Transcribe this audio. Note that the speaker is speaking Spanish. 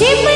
Shiva!